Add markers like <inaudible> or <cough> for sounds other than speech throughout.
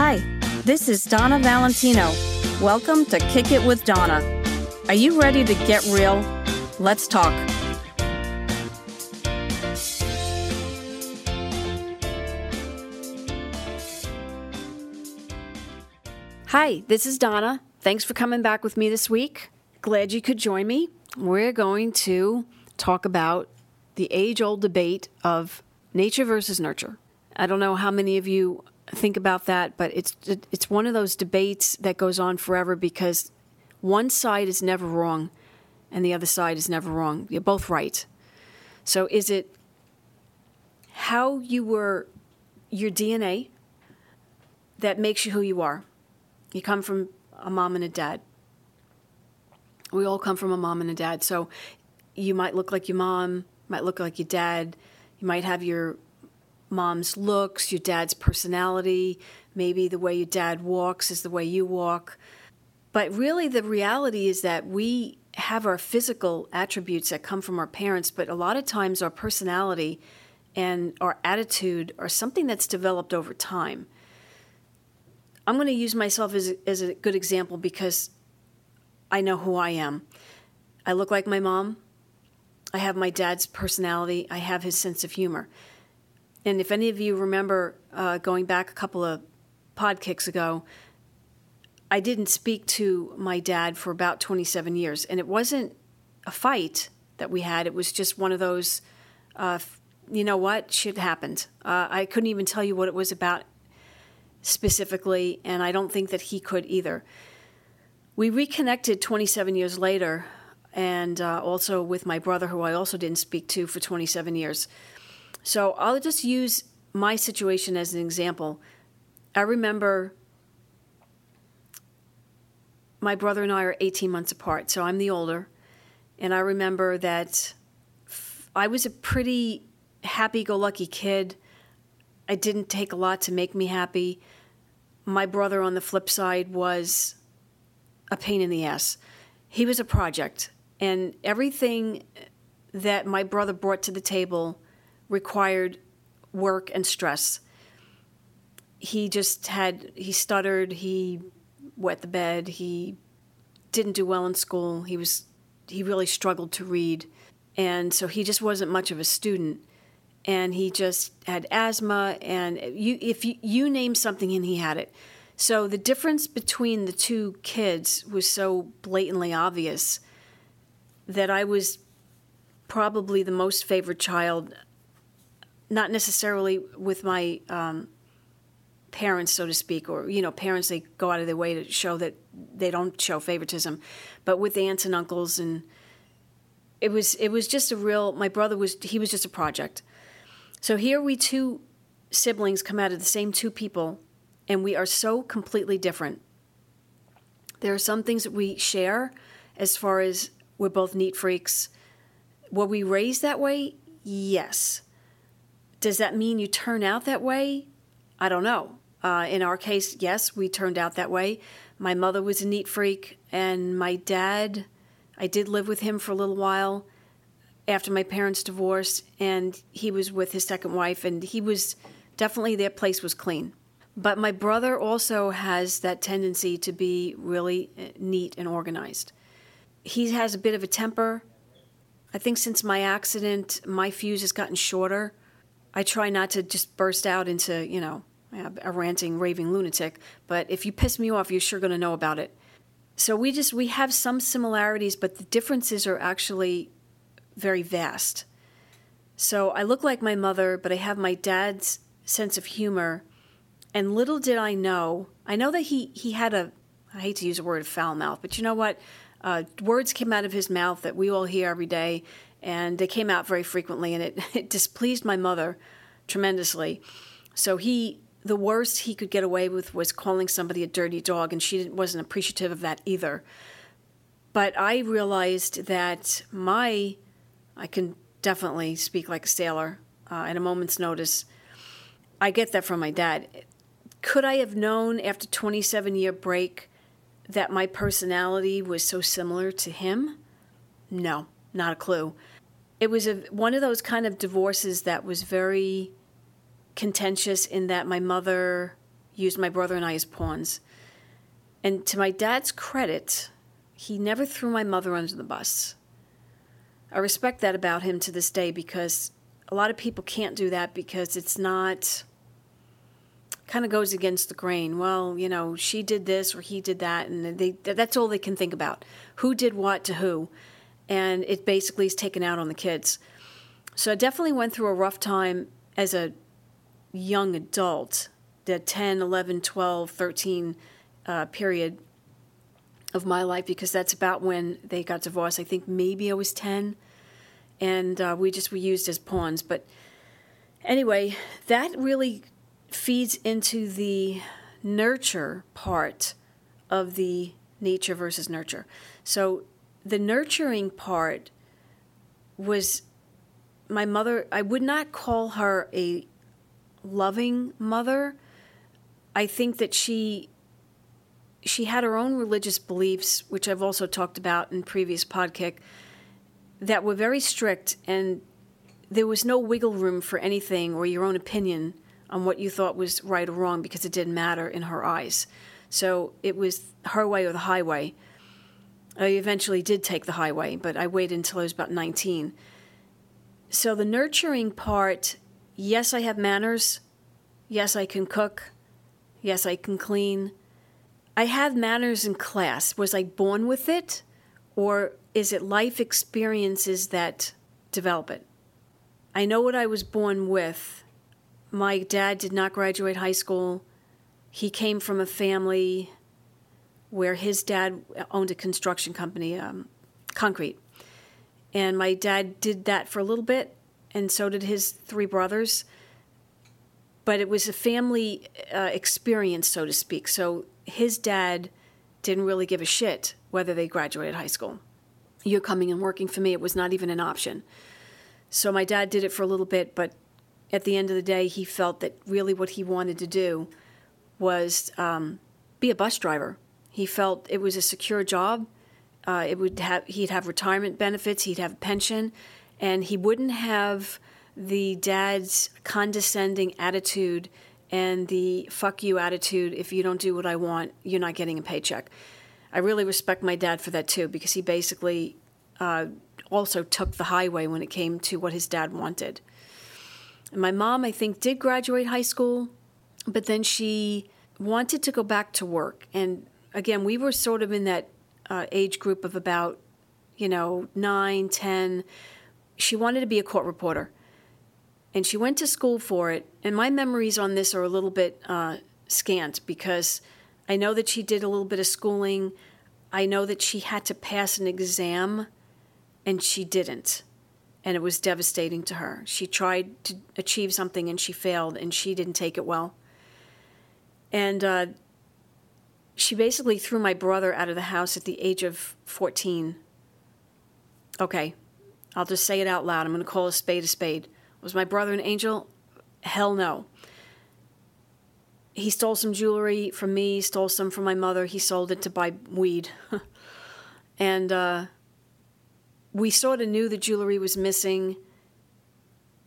Hi, this is Donna Valentino. Welcome to Kick It with Donna. Are you ready to get real? Let's talk. Hi, this is Donna. Thanks for coming back with me this week. Glad you could join me. We're going to talk about the age old debate of nature versus nurture. I don't know how many of you think about that, but it's it's one of those debates that goes on forever because one side is never wrong and the other side is never wrong. You're both right. So is it how you were your DNA that makes you who you are? You come from a mom and a dad. We all come from a mom and a dad. So you might look like your mom, might look like your dad, you might have your mom's looks, your dad's personality, maybe the way your dad walks is the way you walk. But really, the reality is that we have our physical attributes that come from our parents, but a lot of times our personality and our attitude are something that's developed over time. I'm going to use myself as a, as a good example because I know who I am. I look like my mom. I have my dad's personality. I have his sense of humor. And if any of you remember uh, going back a couple of pod kicks ago, I didn't speak to my dad for about 27 years. And it wasn't a fight that we had, it was just one of those, uh, you know what, shit happened. Uh, I couldn't even tell you what it was about specifically, and I don't think that he could either. We reconnected 27 years later, and uh, also with my brother, who I also didn't speak to for 27 years. So I'll just use my situation as an example. I remember my brother and I are 18 months apart, so I'm the older. And I remember that I was a pretty happy go lucky kid. I didn't take a lot to make me happy. My brother, on the flip side, was a pain in the ass. He was a project, and everything that my brother brought to the table required work and stress. He just had, he stuttered, he wet the bed, he didn't do well in school, he was, he really struggled to read. And so he just wasn't much of a student. And he just had asthma, and you, if you, you name something, and he had it. So the difference between the two kids was so blatantly obvious that I was probably the most favored child not necessarily with my um, parents, so to speak, or you know, parents they go out of their way to show that they don't show favoritism, but with aunts and uncles, and it was it was just a real. My brother was he was just a project. So here we two siblings come out of the same two people, and we are so completely different. There are some things that we share, as far as we're both neat freaks. Were we raised that way? Yes does that mean you turn out that way? I don't know. Uh, in our case, yes, we turned out that way. My mother was a neat freak, and my dad, I did live with him for a little while after my parents' divorce, and he was with his second wife, and he was definitely their place was clean. But my brother also has that tendency to be really uh, neat and organized. He has a bit of a temper. I think since my accident, my fuse has gotten shorter. I try not to just burst out into, you know, a ranting, raving lunatic, but if you piss me off, you're sure going to know about it. So we just we have some similarities, but the differences are actually very vast. So I look like my mother, but I have my dad's sense of humor. And little did I know, I know that he he had a I hate to use the word foul mouth, but you know what? Uh, words came out of his mouth that we all hear every day, and they came out very frequently, and it, <laughs> it displeased my mother tremendously. So he, the worst he could get away with was calling somebody a dirty dog, and she wasn't appreciative of that either. But I realized that my, I can definitely speak like a sailor uh, at a moment's notice. I get that from my dad. Could I have known after 27 year break that my personality was so similar to him? No not a clue. It was a, one of those kind of divorces that was very contentious in that my mother used my brother and I as pawns. And to my dad's credit, he never threw my mother under the bus. I respect that about him to this day because a lot of people can't do that because it's not kind of goes against the grain. Well, you know, she did this or he did that and they that's all they can think about. Who did what to who? And it basically is taken out on the kids. So I definitely went through a rough time as a young adult, the 10, 11, 12, 13 uh, period of my life because that's about when they got divorced. I think maybe I was 10 and uh, we just were used as pawns. But anyway, that really feeds into the nurture part of the nature versus nurture. So the nurturing part was my mother, I would not call her a loving mother. I think that she she had her own religious beliefs, which I've also talked about in previous podcast, that were very strict, and there was no wiggle room for anything or your own opinion on what you thought was right or wrong because it didn't matter in her eyes. So it was her way or the highway. I eventually did take the highway, but I waited until I was about 19. So the nurturing part yes, I have manners. Yes, I can cook. Yes, I can clean. I have manners in class. Was I born with it? Or is it life experiences that develop it? I know what I was born with. My dad did not graduate high school. He came from a family where his dad owned a construction company, um, concrete. And my dad did that for a little bit, and so did his three brothers. But it was a family uh, experience, so to speak. So his dad didn't really give a shit whether they graduated high school. You're coming and working for me. It was not even an option. So my dad did it for a little bit, but at the end of the day, he felt that really what he wanted to do was um, be a bus driver. He felt it was a secure job. Uh, it would have he'd have retirement benefits. He'd have a pension, and he wouldn't have the dad's condescending attitude and the fuck you attitude if you don't do what I want, you're not getting a paycheck. I really respect my dad for that too because he basically uh, also took the highway when it came to what his dad wanted. And my mom, I think, did graduate high school, but then she wanted to go back to work. And again, we were sort of in that uh, age group of about, you know, nine, ten. She wanted to be a court reporter and she went to school for it. And my memories on this are a little bit uh, scant because I know that she did a little bit of schooling. I know that she had to pass an exam and she didn't. And it was devastating to her. She tried to achieve something and she failed and she didn't take it well. And uh, she basically threw my brother out of the house at the age of 14. Okay, I'll just say it out loud. I'm going to call a spade a spade. Was my brother an angel? Hell no. He stole some jewelry from me, stole some from my mother. He sold it to buy weed. <laughs> and uh, we sort of knew the jewelry was missing.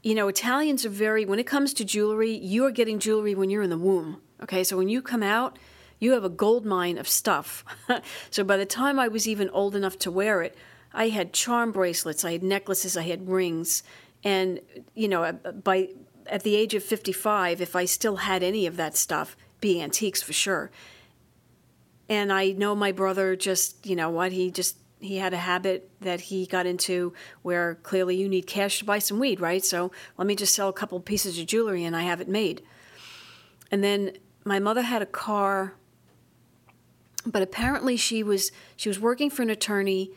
You know, Italians are very, when it comes to jewelry, you are getting jewelry when you're in the womb. Okay, so when you come out, you have a gold mine of stuff. <laughs> so by the time I was even old enough to wear it, I had charm bracelets, I had necklaces, I had rings, and, you know, uh, by at the age of 55, if I still had any of that stuff, be antiques for sure. And I know my brother just, you know what, he just he had a habit that he got into where clearly you need cash to buy some weed, right? So let me just sell a couple pieces of jewelry and I have it made. And then my mother had a car, but apparently she was she was working for an attorney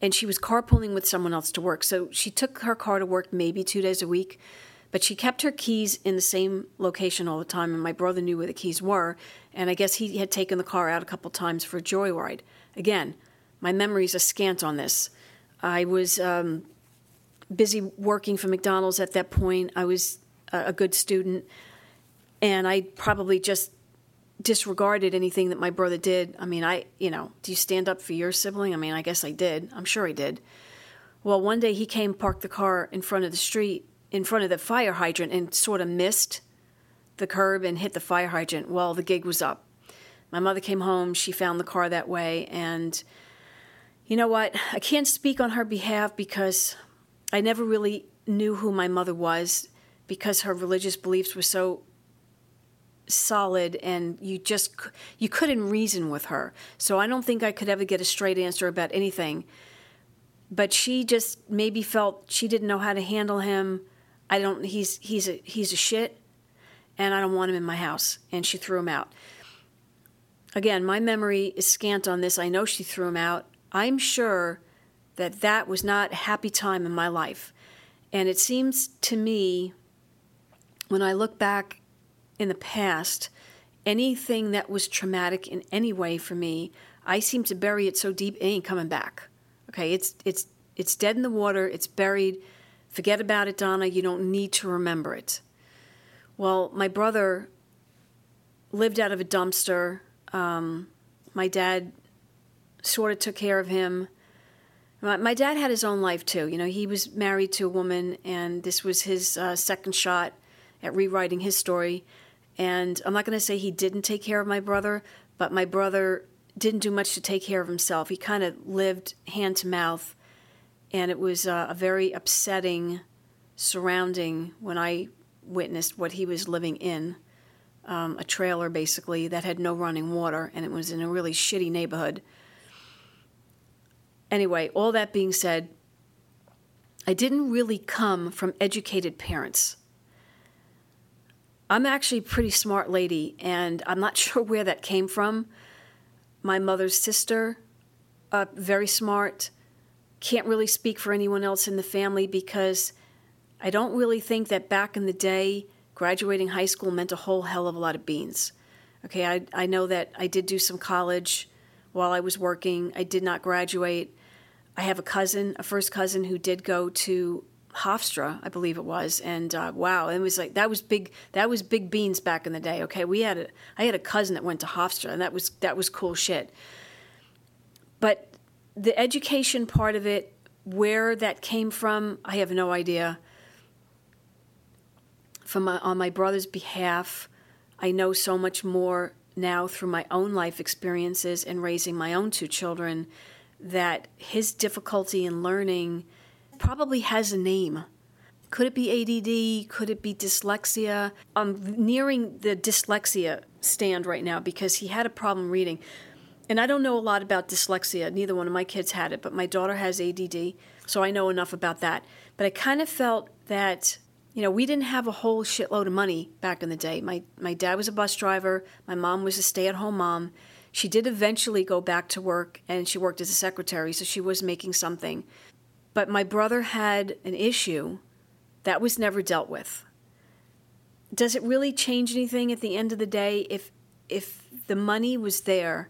and she was carpooling with someone else to work. So she took her car to work maybe two days a week, but she kept her keys in the same location all the time. And my brother knew where the keys were, and I guess he had taken the car out a couple times for a joyride. Again, my memories are scant on this. I was um, busy working for McDonald's at that point. I was a, a good student, and I probably just disregarded anything that my brother did. I mean, I, you know, do you stand up for your sibling? I mean, I guess I did. I'm sure I did. Well, one day he came, parked the car in front of the street, in front of the fire hydrant, and sort of missed the curb and hit the fire hydrant. Well, the gig was up. My mother came home. She found the car that way. And you know what? I can't speak on her behalf because I never really knew who my mother was because her religious beliefs were so solid and you just you couldn't reason with her. So i don't think i could ever get a straight answer about anything. But she just maybe felt she didn't know how to handle him. I don't he's he's a he's a shit and i don't want him in my house. And she threw him out. Again my memory is scant on this. I know she threw him out. I'm sure that that was not a happy time in my life. And it seems to me when i look back in the past, anything that was traumatic in any way for me, I seem to bury it so deep it ain't coming back. Okay, it's it's it's dead in the water, it's buried. Forget about it, Donna. You don't need to remember it. Well, my brother lived out of a dumpster. Um, my dad sort of took care of him. My, my, dad had his own life too. You know, he was married to a woman, and this was his uh, second shot at rewriting his story. And I'm not going to say he didn't take care of my brother, but my brother didn't do much to take care of himself. He kind of lived hand to mouth, and it was uh, a very upsetting surrounding when I witnessed what he was living in. Um, a trailer basically that had no running water, and it was in a really shitty neighborhood. Anyway, all that being said, I didn't really come from educated parents. I'm actually a pretty smart lady, and I'm not <laughs> sure where that came from. My mother's sister, uh, very smart. Can't really speak for anyone else in the family because I don't really think that back in the day, graduating high school meant a whole hell of a lot of beans. Okay, I, I know that I did do some college while I was working. I did not graduate. I have a cousin, a first cousin, who did go to Hofstra, I believe it was, and uh, wow, it was like that was big. That was big beans back in the day. Okay, we had a I had a cousin that went to Hofstra, and that was that was cool shit. But the education part of it, where that came from, I have no idea. From my, on my brother's behalf, I know so much more now through my own life experiences and raising my own two children that his difficulty in learning probably has a name. Could it be ADD? Could it be dyslexia? I'm nearing the dyslexia stand right now because he had a problem reading. And I don't know a lot about dyslexia. Neither one of my kids had it, but my daughter has ADD, so I know enough about that. But I kind of felt that, you know, we didn't have a whole shitload of money back in the day. My, my dad was a bus driver, my mom was a stay at home mom. She did eventually go back to work, and she worked as a secretary, so she was making something. But my brother had an issue that was never dealt with. Does it really change anything at the end of the day if if the money was there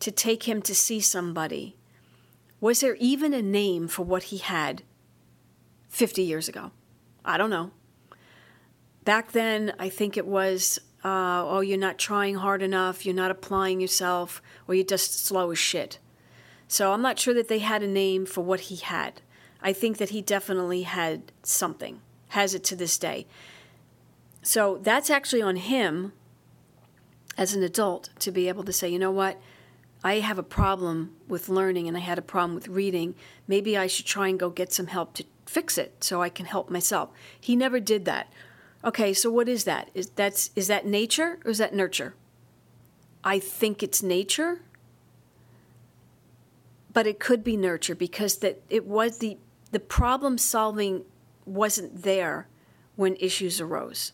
to take him to see somebody? Was there even a name for what he had 50 years ago? I don't know. Back then, I think it was, uh, oh, you're not trying hard enough, you're not applying yourself, or you're just slow as shit. So I'm not sure that they had a name for what he had. I think that he definitely had something, has it to this day. So that's actually on him as an adult to be able to say, you know what? I have a problem with learning and I had a problem with reading. Maybe I should try and go get some help to fix it so I can help myself. He never did that. Okay, so what is that? Is that's is that nature or is that nurture? I think it's nature but it could be nurture because that it was the the problem solving wasn't there when issues arose.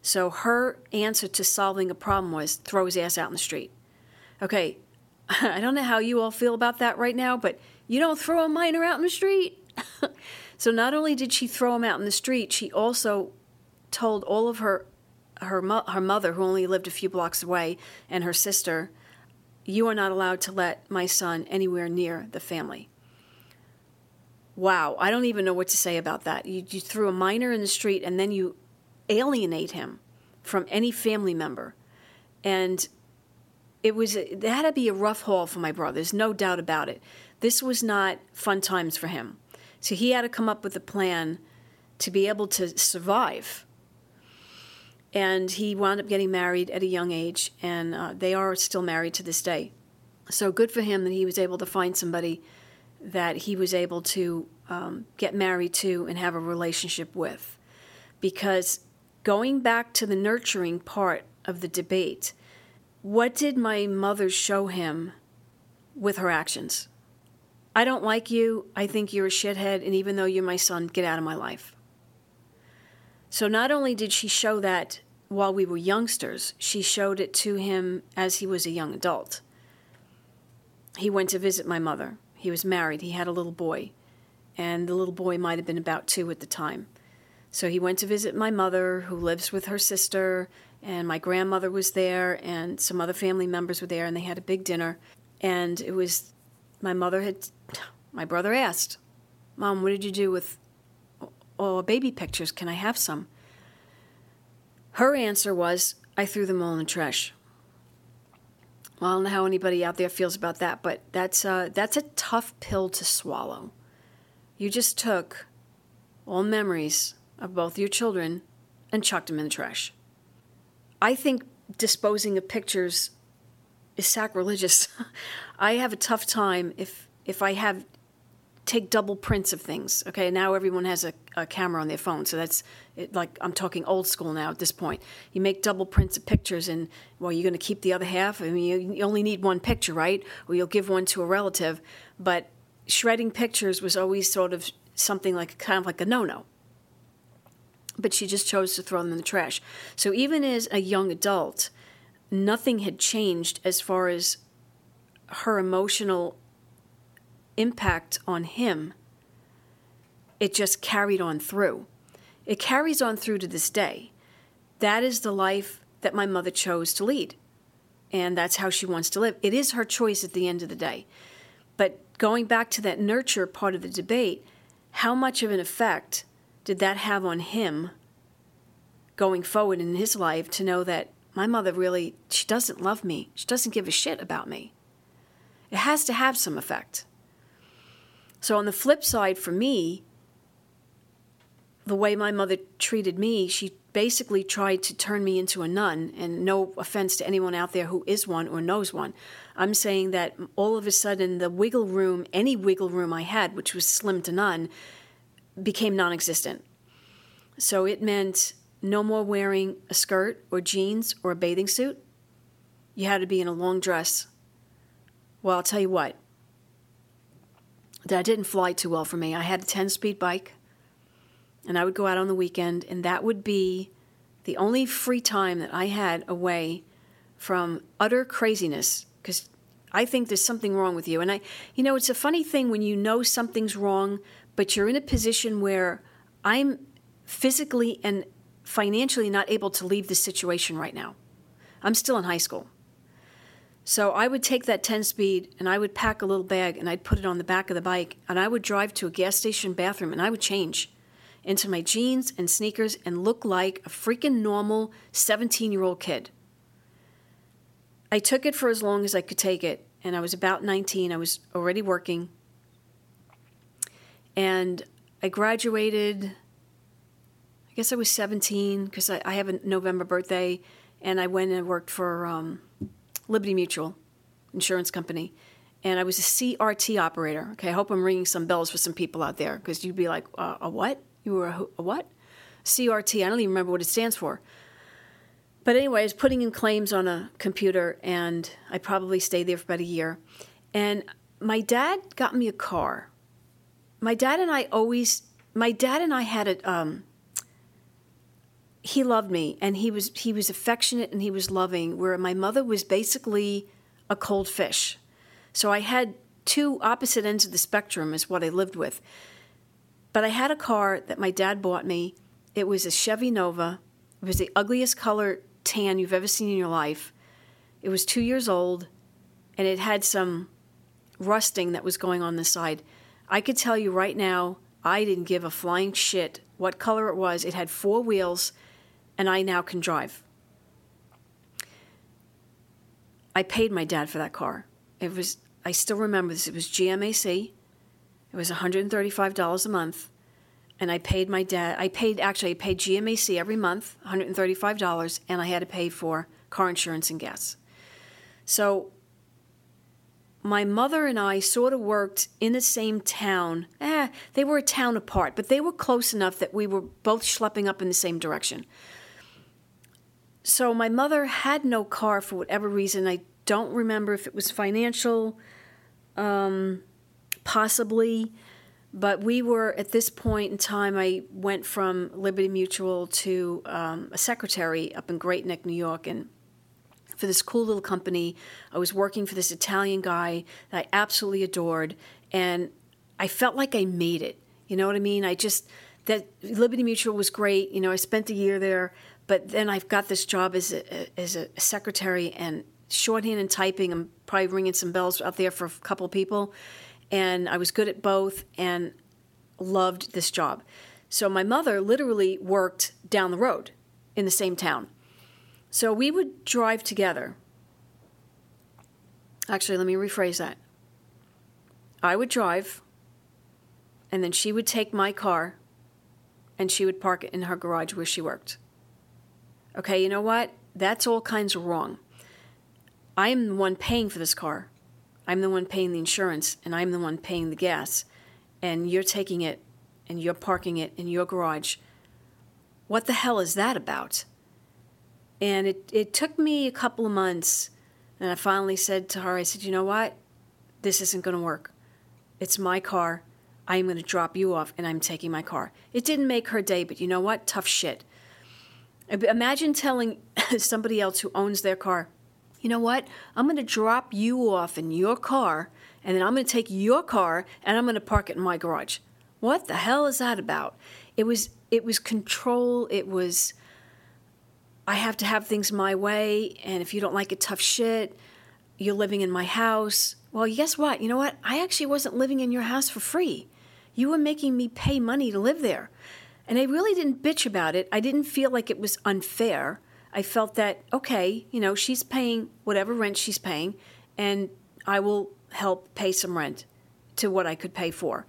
So her answer to solving a problem was throw his ass out in the street. Okay, <laughs> I don't know how you all feel about that right now, but you don't throw a minor out in the street. <laughs> so not only did she throw him out in the street, she also told all of her her her mother, who only lived a few blocks away, and her sister you are not allowed to let my son anywhere near the family. Wow, I don't even know what to say about that. You, you threw a minor in the street and then you alienate him from any family member. And it was it had to be a rough haul for my brother. There's no doubt about it. This was not fun times for him. So he had to come up with a plan to be able to survive. And he wound up getting married at a young age, and uh, they are still married to this day. So good for him that he was able to find somebody that he was able to um, get married to and have a relationship with. Because going back to the nurturing part of the debate, what did my mother show him with her actions? I don't like you. I think you're a shithead. And even though you're my son, get out of my life. So not only did she show that while we were youngsters, she showed it to him as he was a young adult. He went to visit my mother. He was married. He had a little boy. And the little boy might have been about two at the time. So he went to visit my mother, who lives with her sister, and my grandmother was there, and some other family members were there, and they had a big dinner. And it was my mother had, my brother asked, Mom, what did you do with oh, baby pictures? Can I have some? Her answer was, I threw them all in the trash. Well, I don't know how anybody out there feels about that, but that's, uh, that's a tough pill to swallow. You just took all memories of both your children and chucked them in the trash. I think disposing of pictures is sacrilegious. <laughs> I have a tough time if if I have take double prints of things. Okay, now everyone has a, a camera on their phone, so that's it, like I'm talking old school now at this point. You make double prints of pictures, and well, you're going to keep the other half. I mean, you, you only need one picture, right? Or you'll give one to a relative. But shredding pictures was always sort of something like kind of like a no-no. But she just chose to throw them in the trash. So even as a young adult, nothing had changed as far as her emotional impact on him. It just carried on through. It carries on through to this day. That is the life that my mother chose to lead. And that's how she wants to live. It is her choice at the end of the day. But going back to that nurture part of the debate, how much of an effect did that have on him going forward in his life to know that my mother really, she doesn't love me. She doesn't give a shit about me. It has to have some effect. So, on the flip side, for me, the way my mother treated me, she basically tried to turn me into a nun. And no offense to anyone out there who is one or knows one. I'm saying that all of a sudden, the wiggle room, any wiggle room I had, which was slim to none, became non existent. So it meant no more wearing a skirt or jeans or a bathing suit. You had to be in a long dress. Well, I'll tell you what, that didn't fly too well for me. I had a 10 speed bike, and I would go out on the weekend, and that would be the only free time that I had away from utter craziness because I think there's something wrong with you. And I, you know, it's a funny thing when you know something's wrong, but you're in a position where I'm physically and financially not able to leave this situation right now. I'm still in high school. So I would take that 10 speed and I would pack a little bag and I'd put it on the back of the bike and I would drive to a gas station bathroom and I would change into my jeans and sneakers and look like a freaking normal 17 year old kid. I took it for as long as I could take it and I was about 19. I was already working. And I graduated I guess I was 17 because I, I, have a November birthday, and I went and worked for um, Liberty Mutual Insurance Company, and I was a CRT operator. Okay, I hope I'm ringing some bells for some people out there because you'd be like, uh, a what? You were a, a what? CRT. I don't even remember what it stands for. But anyway, I was putting in claims on a computer, and I probably stayed there for about a year. And my dad got me a car. My dad and I always, my dad and I had a, um, he loved me and he was he was affectionate and he was loving where my mother was basically a cold fish. So i had two opposite ends of the spectrum is what i lived with. But i had a car that my dad bought me. It was a chevy nova. It was the ugliest color tan you've ever seen in your life. It was two years old and it had some rusting that was going on the side. I could tell you right now i didn't give a flying shit what color it was. It had four wheels and I now can drive. I paid my dad for that car. It was I still remember this. It was GMAC. It was $135 a month. and I paid my dad. I paid actually I paid GMAC every month, one hundred and thirty five dollars, and I had to pay for car insurance and gas. So my mother and I sort of worked in the same town. Eh, they were a town apart, but they were close enough that we were both schlepping up in the same direction. So my mother had no car for whatever reason. I don't remember if it was financial, um, possibly, but we were at this point in time. I went from Liberty Mutual to um, a secretary up in Great Neck, New York, and for this cool little company. I was working for this Italian guy that I absolutely adored, and I felt like I made it. You know what I mean? I just that Liberty Mutual was great. You know, I spent a year there, but then I've got this job as a, as a secretary and shorthand and typing. I'm probably ringing some bells out there for a couple people, and I was good at both and loved this job. So my mother literally worked down the road in the same town. So we would drive together. Actually, let me rephrase that. I would drive, and then she would take my car and she would park it in her garage where she worked. Okay, you know what? That's all kinds of wrong. I'm the one paying for this car. I'm the one paying the insurance, and I'm the one paying the gas. And you're taking it and you're parking it in your garage. What the hell is that about? And it, it took me a couple of months, and I finally said to her, I said, you know what? This isn't going to work. It's my car. I'm going to drop you off, and I'm taking my car. It didn't make her day, but you know what? Tough shit. Imagine telling <laughs> somebody else who owns their car, you know what? I'm going to drop you off in your car, and then I'm going to take your car and I'm going to park it in my garage. What the hell is that about? It was it was control. It was I have to have things my way, and if you don't like it, tough shit. You're living in my house. Well, guess what? You know what? I actually wasn't living in your house for free. You were making me pay money to live there. And I really didn't bitch about it. I didn't feel like it was unfair. I felt that, okay, you know, she's paying whatever rent she's paying, and I will help pay some rent to what I could pay for.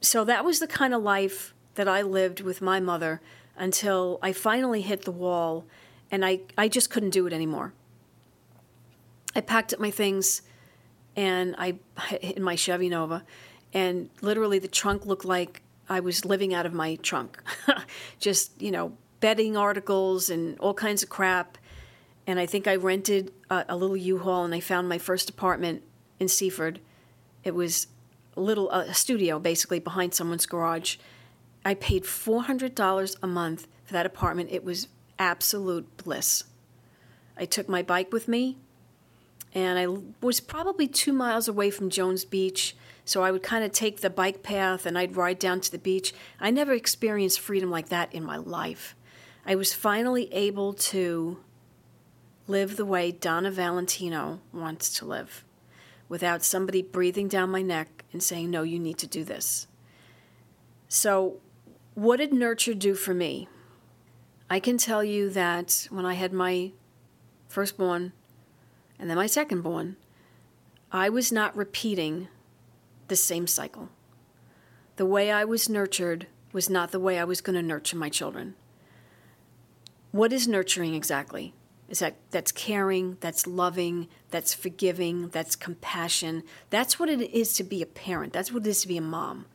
So that was the kind of life that I lived with my mother until I finally hit the wall and I, I just couldn't do it anymore. I packed up my things and I in my Chevy Nova and literally the trunk looked like I was living out of my trunk. <laughs> just, you know, bedding articles and all kinds of crap. And I think I rented a, a little U-Haul and I found my first apartment in Seaford. It was a little a studio basically behind someone's garage I paid $400 a month for that apartment. It was absolute bliss. I took my bike with me, and I was probably two miles away from Jones Beach, so I would kind of take the bike path and I'd ride down to the beach. I never experienced freedom like that in my life. I was finally able to live the way Donna Valentino wants to live without somebody breathing down my neck and saying, No, you need to do this. So what did nurture do for me? I can tell you that when I had my firstborn and then my secondborn, I was not repeating the same cycle. The way I was nurtured was not the way I was going to nurture my children. What is nurturing exactly? Is that that's caring, that's loving, that's forgiving, that's compassion. That's what it is to be a parent. That's what it is to be a mom.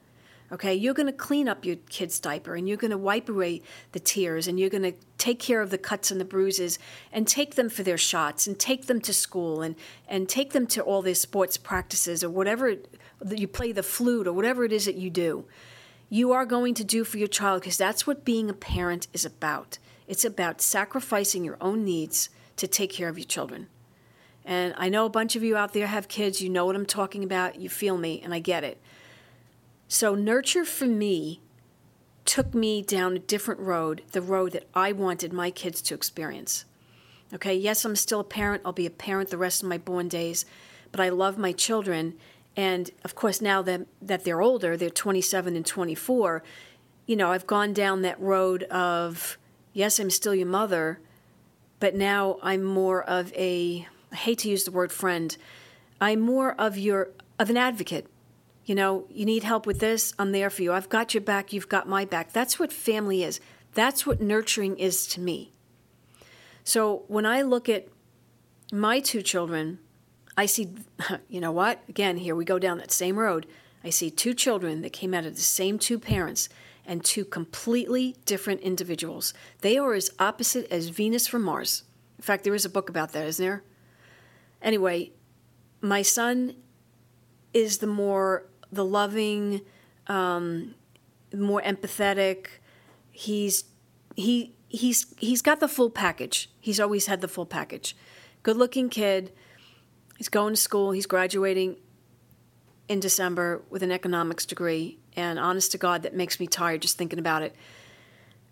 Okay, you're going to clean up your kid's diaper and you're going to wipe away the tears and you're going to take care of the cuts and the bruises and take them for their shots and take them to school and, and take them to all their sports practices or whatever you play the flute or whatever it is that you do. You are going to do for your child because that's what being a parent is about. It's about sacrificing your own needs to take care of your children. And I know a bunch of you out there have kids, you know what I'm talking about, you feel me, and I get it. So, nurture for me took me down a different road, the road that I wanted my kids to experience. Okay, yes, I'm still a parent. I'll be a parent the rest of my born days, but I love my children. And of course, now that, that they're older, they're 27 and 24, you know, I've gone down that road of, yes, I'm still your mother, but now I'm more of a, I hate to use the word friend, I'm more of your, of an advocate You know, you need help with this, I'm there for you. I've got your back, you've got my back. That's what family is. That's what nurturing is to me. So when I look at my two children, I see, <laughs> you know what? Again, here we go down that same road. I see two children that came out of the same two parents and two completely different individuals. They are as opposite as Venus from Mars. In fact, there is a book about that, isn't there? Anyway, my son is the more the loving, um, more empathetic. He's he he's he's got the full package. He's always had the full package. Good looking kid. He's going to school. He's graduating in December with an economics degree. And honest to God, that makes me tired just thinking about it.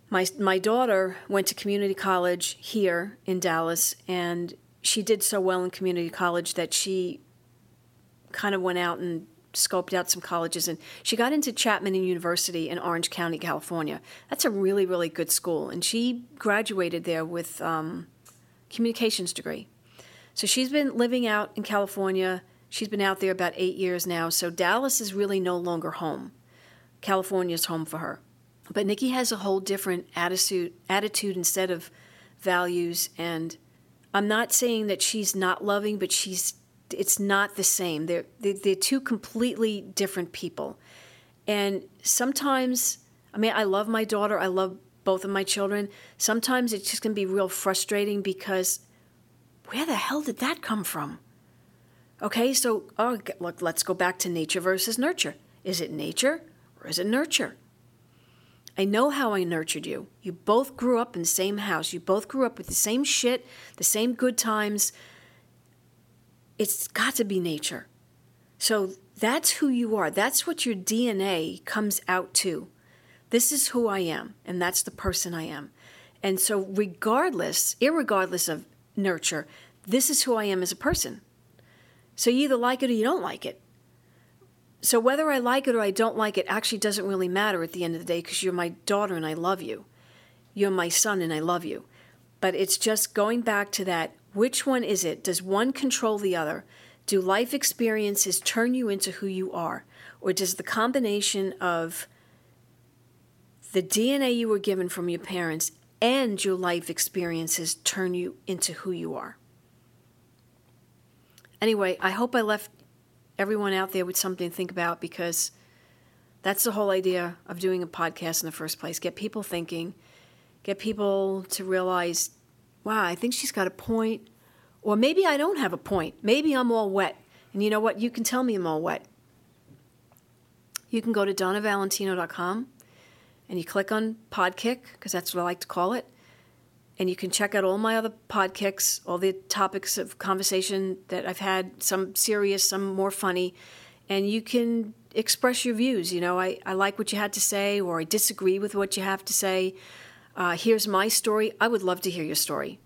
My, my daughter went to community college here in Dallas, and she did so well in community college that she kind of went out and scoped out some colleges and she got into Chapman University in Orange County, California. That's a really, really good school. And she graduated there with um, communications degree. So she's been living out in California. She's been out there about eight years now. So Dallas is really no longer home. California's home for her. But Nikki has a whole different attitude, attitude instead of values. And I'm not saying that she's not loving, but she's it's not the same. They're, they're, they're two completely different people. And sometimes, I mean, I love my daughter, I love both of my children. Sometimes it's just to be real frustrating because where the hell did that come from? Okay, so oh, look, let's go back to nature versus nurture. Is it nature or is it nurture? I know how I nurtured you. You both grew up in the same house. You both grew up with the same shit, the same good times, it's got to be nature. So that's who you are. That's what your DNA comes out to. This is who I am, and that's the person I am. And so, regardless, irregardless of nurture, this is who I am as a person. So, you either like it or you don't like it. So, whether I like it or I don't like it actually doesn't really matter at the end of the day because you're my daughter and I love you. You're my son and I love you. But it's just going back to that which one is it? Does one control the other? Do life experiences turn you into who you are? Or does the combination of the DNA you were given from your parents and your life experiences turn you into who you are? Anyway, I hope I left everyone out there with something to think about because that's the whole idea of doing a podcast in the first place. Get people thinking, get people to realize wow, I think she's got a point. Or maybe I don't have a point. Maybe I'm all wet. And you know what? You can tell me I'm all wet. You can go to donnavalentino.com and you click on Podkick, because that's what I like to call it. And you can check out all my other podkicks, all the topics of conversation that I've had, some serious, some more funny. And you can express your views. You know, I, I like what you had to say, or I disagree with what you have to say uh, here's my story. I would love to hear your story.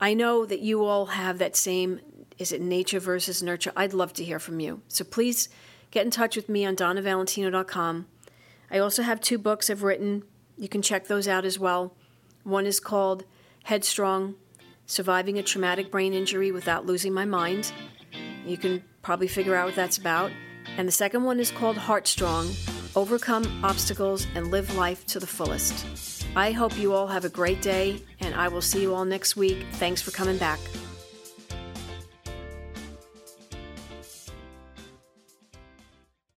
I know that you all have that same is it nature versus nurture? I'd love to hear from you. So please get in touch with me on donnavalentino.com. I also have two books I've written. You can check those out as well. One is called Headstrong Surviving a Traumatic Brain Injury Without Losing My Mind. You can probably figure out what that's about. And the second one is called Heartstrong Overcome Obstacles and Live Life to the Fullest. I hope you all have a great day, and I will see you all next week. Thanks for coming back.